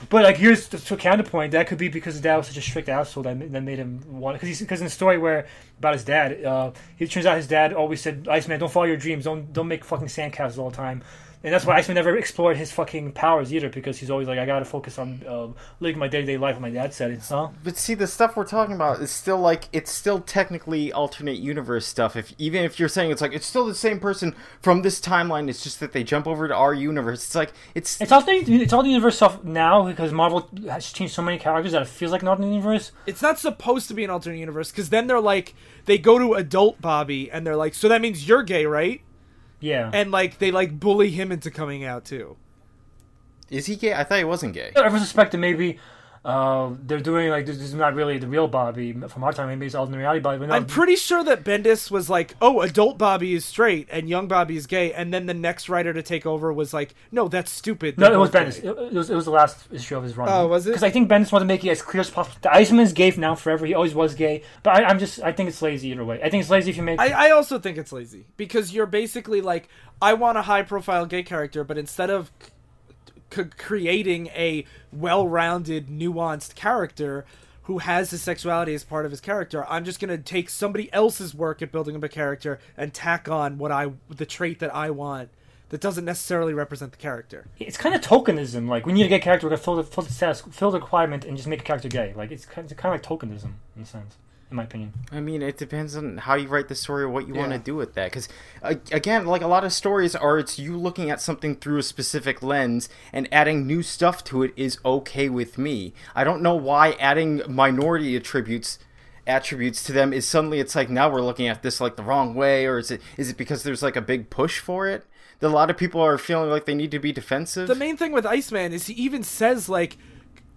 But like here's the to counterpoint. That could be because his dad was such a strict asshole that, that made him want. Because because in the story where about his dad, uh, it turns out his dad always said, "Iceman, don't follow your dreams. Don't don't make fucking sandcastles all the time." And that's why Iceman never explored his fucking powers either, because he's always like, "I gotta focus on uh, living my day to day life." With my dad said, "Huh?" But see, the stuff we're talking about is still like it's still technically alternate universe stuff. If even if you're saying it's like it's still the same person from this timeline, it's just that they jump over to our universe. It's like it's It's all the it's all the universe stuff now because Marvel has changed so many characters that it feels like an alternate universe. It's not supposed to be an alternate universe, because then they're like, they go to adult Bobby, and they're like, so that means you're gay, right? Yeah. And like, they like bully him into coming out too. is he gay? I thought he wasn't gay. Everyone suspected maybe uh, they're doing like this is not really the real Bobby from our time. Maybe it's alternate reality Bobby. No, I'm pretty sure that Bendis was like, "Oh, adult Bobby is straight and young Bobby is gay," and then the next writer to take over was like, "No, that's stupid." No, They're it was Bendis. It, it was it was the last issue of his run. Oh, was it? Because I think Bendis wanted to make it as clear as possible. The Iceman's gay now forever. He always was gay. But I, I'm just I think it's lazy either way. I think it's lazy if you make. I, I also think it's lazy because you're basically like, I want a high-profile gay character, but instead of c- creating a well-rounded, nuanced character who has his sexuality as part of his character, I'm just gonna take somebody else's work at building up a character and tack on what I the trait that I want that doesn't necessarily represent the character. it's kind of tokenism. Like we need a gay character. We're gonna fill the fill the status, fill the requirement, and just make a character gay. Like it's kind of, kind of like tokenism in a sense, in my opinion. I mean, it depends on how you write the story or what you want to do with that. Because uh, again, like a lot of stories are, it's you looking at something through a specific lens and adding new stuff to it is okay with me. I don't know why adding minority attributes attributes to them is suddenly it's like now we're looking at this like the wrong way or is it is it because there's like a big push for it that a lot of people are feeling like they need to be defensive The main thing with Iceman is he even says like,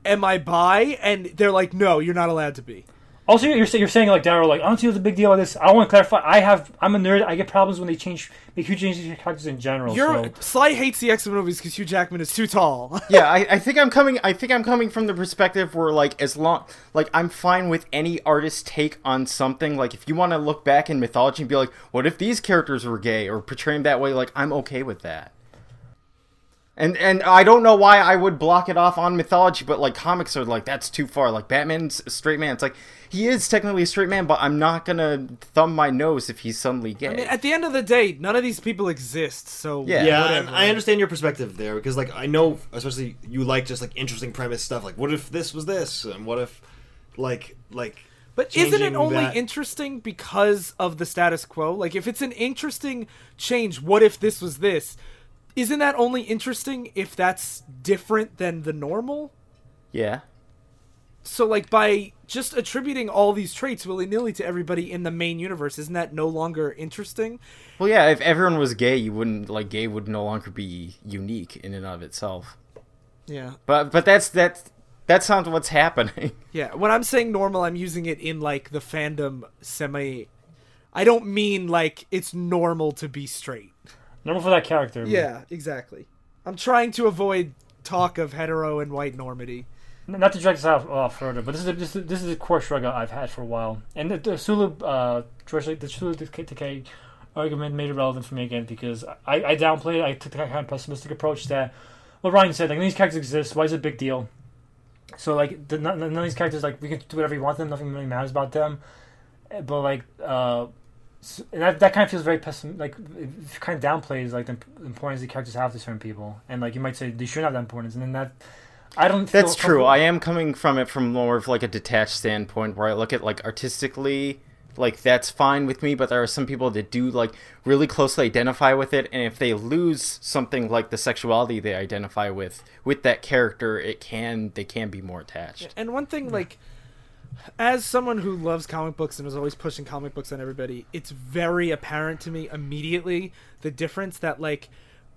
"Am I bi?" and they're like, "No, you're not allowed to be." Also, you're, you're saying like Daryl, like I don't see what's the big deal with this. I want to clarify. I have I'm a nerd. I get problems when they change make huge changes to characters in general. You're so. Sly hates the X Men movies because Hugh Jackman is too tall. yeah, I, I think I'm coming. I think I'm coming from the perspective where, like, as long, like, I'm fine with any artist's take on something. Like, if you want to look back in mythology and be like, what if these characters were gay or portray them that way? Like, I'm okay with that. And and I don't know why I would block it off on mythology, but like comics are like that's too far. Like Batman's a straight man. It's like he is technically a straight man, but I'm not gonna thumb my nose if he's suddenly gay. I mean, at the end of the day, none of these people exist. So Yeah. Yeah, whatever. I understand your perspective there because, like, I know, especially you like just like interesting premise stuff. Like, what if this was this, and what if, like, like. But isn't it only that- interesting because of the status quo? Like, if it's an interesting change, what if this was this? Isn't that only interesting if that's different than the normal? yeah. So, like, by just attributing all these traits willy nilly to everybody in the main universe, isn't that no longer interesting? Well, yeah. If everyone was gay, you wouldn't like gay would no longer be unique in and of itself. Yeah. But but that's that's that's not what's happening. Yeah. When I'm saying normal, I'm using it in, like, the fandom semi. I don't mean, like, it's normal to be straight. Normal for that character. Yeah, exactly. I'm trying to avoid talk of hetero and white normity. Not to drag this out uh, further, but this is a, this, is, this is a core struggle I've had for a while, and the, the Sulu uh, the Sulu Takei argument made it relevant for me again because I, I downplayed. it. I took the kind of pessimistic approach that what Ryan said. Like, these characters exist. Why is it a big deal? So like, the, none, none of these characters like we can do whatever we want them. Nothing really matters about them. but like uh, s- and that that kind of feels very pessim like it kind of downplays like the importance the characters have to certain people, and like you might say they shouldn't have that importance, and then that I don't. That's feel true. I am coming from it from more of like a detached standpoint where I look at like artistically, like that's fine with me, but there are some people that do like really closely identify with it and if they lose something like the sexuality they identify with with that character, it can they can be more attached. And one thing, like, as someone who loves comic books and is always pushing comic books on everybody, it's very apparent to me immediately the difference that like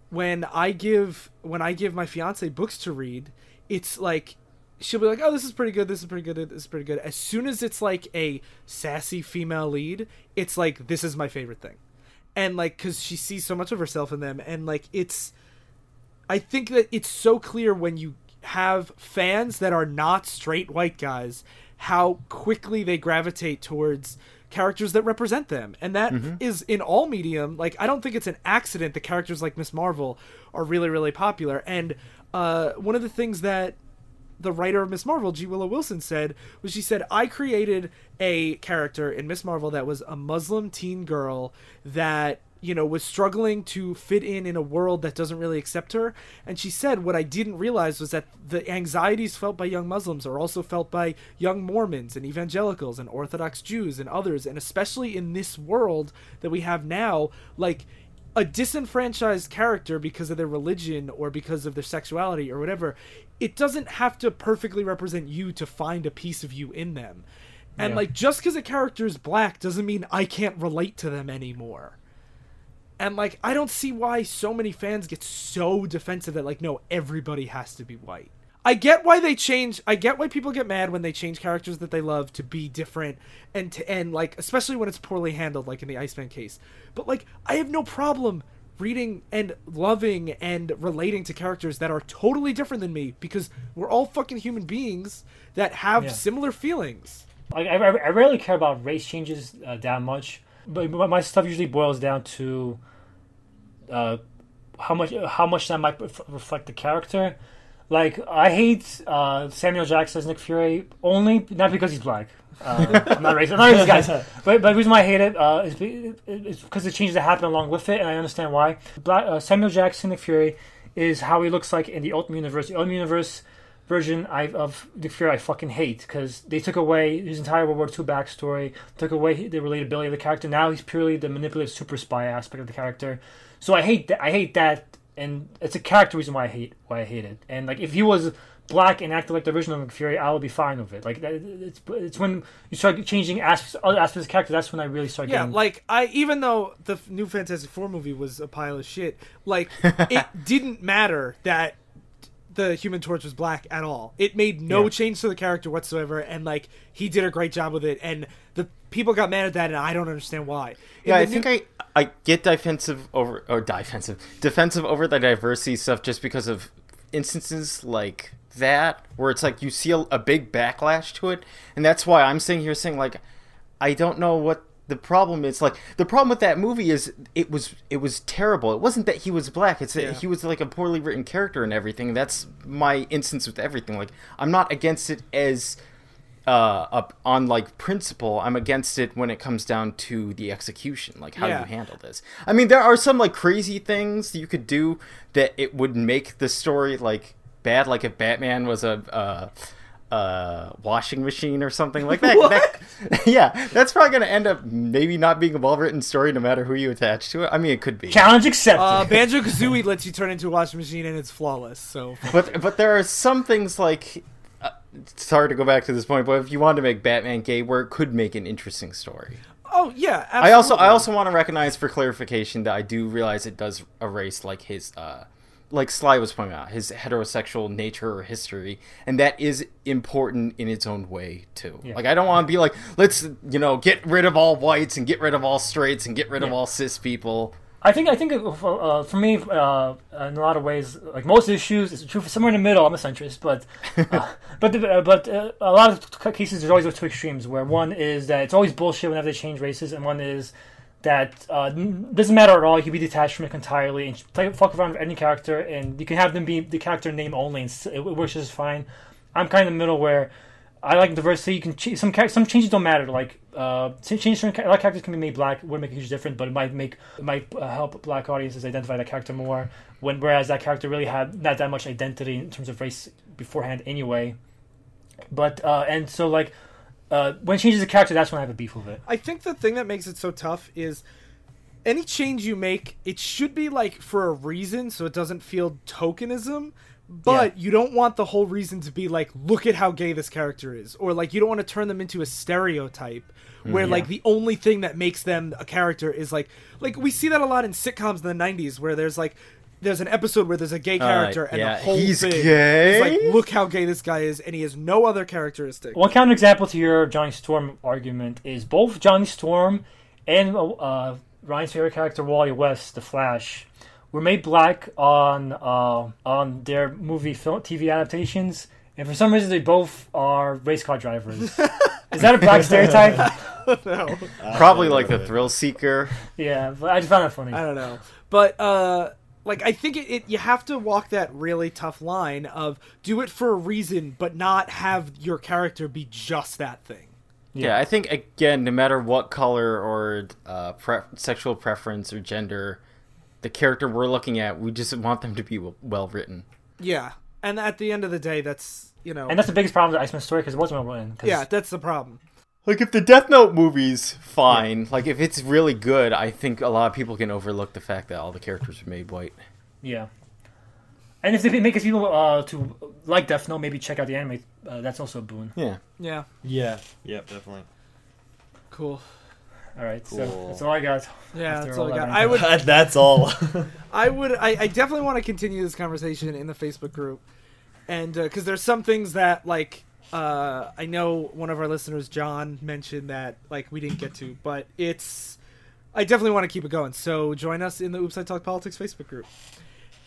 when I give when I give my fiance books to read, it's like she'll be like, "Oh, this is pretty good. This is pretty good. This is pretty good." As soon as it's like a sassy female lead, it's like this is my favorite thing, and like because she sees so much of herself in them, and like it's I think that it's so clear when you have fans that are not straight white guys how quickly they gravitate towards characters that represent them. And that is in all medium. Like i don't think it's an accident that characters like miss marvel are really really popular. And uh, one of the things that the writer of Miss Marvel, G. Willow Wilson, said was she said, I created a character in Miss Marvel that was a Muslim teen girl that, you know, was struggling to fit in in a world that doesn't really accept her. And she said, what I didn't realize was that the anxieties felt by young Muslims are also felt by young Mormons and evangelicals and Orthodox Jews and others. And especially in this world that we have now, like, a disenfranchised character because of their religion or because of their sexuality or whatever, it doesn't have to perfectly represent you to find a piece of you in them. And Yeah. like just because a character is black doesn't mean I can't relate to them anymore. And like I don't see why so many fans get so defensive that like no everybody has to be white. I get why they change. I get why people get mad when they change characters that they love to be different and to and like especially when it's poorly handled, like in the Iceman case. But like I have no problem reading and loving and relating to characters that are totally different than me because we're all fucking human beings that have Yeah. similar feelings. Like, I, I, I rarely care about race changes uh, that much, but, my stuff usually boils down to uh, how much how much that might ref- reflect the character. Like I hate uh, Samuel Jackson as Nick Fury only not because he's black. Uh, I'm not racist. I'm not racist, guys. But, but the reason why I hate it uh, is because the changes that happen along with it, and I understand why. Black, uh, Samuel Jackson Nick Fury is how he looks like in the Ultimate Universe. The Ultimate Universe version I, of Nick Fury I fucking hate because they took away his entire World War II backstory, took away the relatability of the character. Now he's purely the manipulative super spy aspect of the character. So I hate that. I hate that, and it's a character reason why I hate why I hate it. And like if he was black and acted like the original Nick Fury, I would be fine with it. Like that- it's it's when you start changing aspects other aspects of the character. That's when I really start Yeah, getting like I even though the new Fantastic Four movie was a pile of shit, like it didn't matter that the Human Torch was black at all. It made no Yeah. change to the character whatsoever, and like he did a great job with it. And the people got mad at that, and I don't understand why. In Yeah, I new- think I I get defensive over or defensive defensive over the diversity stuff just because of instances like that where it's like you see a, a big backlash to it, and that's why I'm sitting here saying like I don't know what the problem is. Like the problem with that movie is it was it was terrible. It wasn't that he was black. It's that he was like a poorly written character and everything. That's my instance with everything. Like I'm not against it as uh, up on like principle. I'm against it when it comes down to the execution, like how Yeah. you handle this. I mean, there are some like crazy things you could do that it would make the story like bad. Like if Batman was a. Uh, uh, washing machine or something like that. That- yeah, that's probably gonna end up maybe not being a well written story, no matter who you attach to it. I mean, it could be. challenge accepted. uh, Banjo Kazooie lets you turn into a washing machine, and it's flawless. So but but there are some things like uh, hard to go back to this point, but if you wanted to make Batman gay, where it could make an interesting story. oh yeah, I also I also want to recognize for clarification that I do realize it does erase like his uh like Sly was pointing out his heterosexual nature or history, and that is important in its own way too. Yeah. Like I don't want to be like let's you know get rid of all whites and get rid of all straights and get rid of all cis people. I think I think uh, for, uh, for me, uh, in a lot of ways, like most issues, it's true for somewhere in the middle. I'm a centrist, but uh, but the, uh, but uh, a lot of cases there's always those two extremes where one is that it's always bullshit whenever they change races, and one is that uh, doesn't matter at all. You can be detached from it entirely and play fuck around with any character, and you can have them be the character name only, and it works just fine. I'm kind of in the middle where I like diversity. You can ch- some some changes don't matter. Like uh, ch- change certain a lot of characters can be made black. Would make a huge difference, but it might make it might uh, help black audiences identify that character more. When whereas that character really had not that much identity in terms of race beforehand anyway. But uh, and so like uh, when it changes a character, that's when I have a beef with it. I think the thing that makes it so tough is any change you make, it should be like for a reason, so it doesn't feel tokenism. But you don't want the whole reason to be like, look at how gay this character is, or like you don't want to turn them into a stereotype where like the only thing that makes them a character is like, like we see that a lot in sitcoms in the '90s where there's like. There's an episode where there's a gay character, and yeah, the whole he's thing gay? is like, look how gay this guy is, and he has no other characteristic. One counterexample to your Johnny Storm argument is both Johnny Storm and uh, Ryan's favorite character Wally West, the Flash, were made black on uh, on their movie film TV adaptations, and for some reason they both are race car drivers. is that a black stereotype? no. Probably like the thrill seeker. yeah, but I just found that funny. I don't know, but uh, like I think it, it you have to walk that really tough line of do it for a reason, but not have your character be just that thing. Yeah, I think again, no matter what color or uh, pre- sexual preference or gender, the character we're looking at, we just want them to be w- well written. Yeah, and at the end of the day, that's you know, And that's the biggest problem with Iceman story because it wasn't well written. yeah, that's the problem. Like if the Death Note movie's fine, like if it's really good, I think a lot of people can overlook the fact that all the characters are made white. yeah. And if they make it people uh, to like Death Note, maybe check out the anime. Uh, that's also a boon. Yeah. Yeah, Yeah. Yep. Definitely. cool. All right, so that's all I got. Yeah, that's all all I got. I would, That's all. I would, I, I definitely want to continue this conversation in the Facebook group, and because there's some things that like uh, I know one of our listeners, John, mentioned that like we didn't get to, but it's I definitely want to keep it going. So join us in the Oops I Talk Politics Facebook group,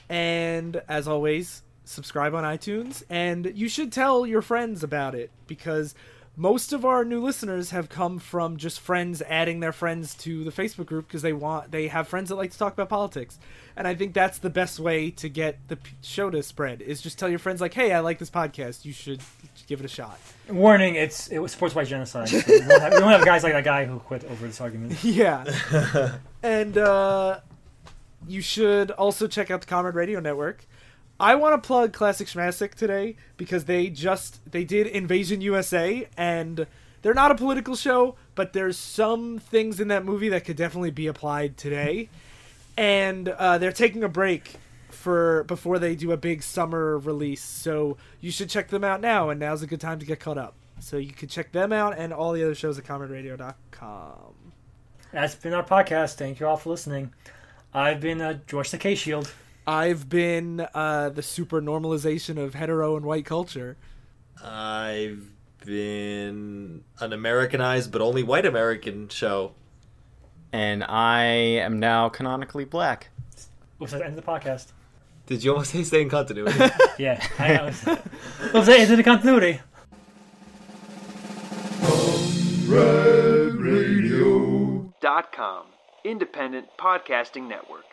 and as always, subscribe on iTunes, and you should tell your friends about it because. Most of our new listeners have come from just friends adding their friends to the Facebook group because they want they have friends that like to talk about politics, and I think that's the best way to get the show to spread is just tell your friends like, hey, I like this podcast, you should give it a shot. Warning: It's it was supports white genocide. So we, won't have, we won't have guys like that guy who quit over this argument. yeah, and uh, you should also check out the Comrade Radio Network. I want to plug Classic Schmassic today because they just they did Invasion USA and they're not a political show, but there's some things in that movie that could definitely be applied today. And uh, they're taking a break for before they do a big summer release, so you should check them out now. And now's a good time to get caught up. So you can check them out and all the other shows at ComradeRadio.com. That's been our podcast. Thank you all for listening. I've been uh, George the K Shield. I've been uh, the super normalization of hetero and white culture. I've been an Americanized but only white American show. And I am now canonically black. What's that end of the podcast? Did you almost say stay in continuity? Yeah, I know. What's that end of the continuity? Dot com, independent podcasting network.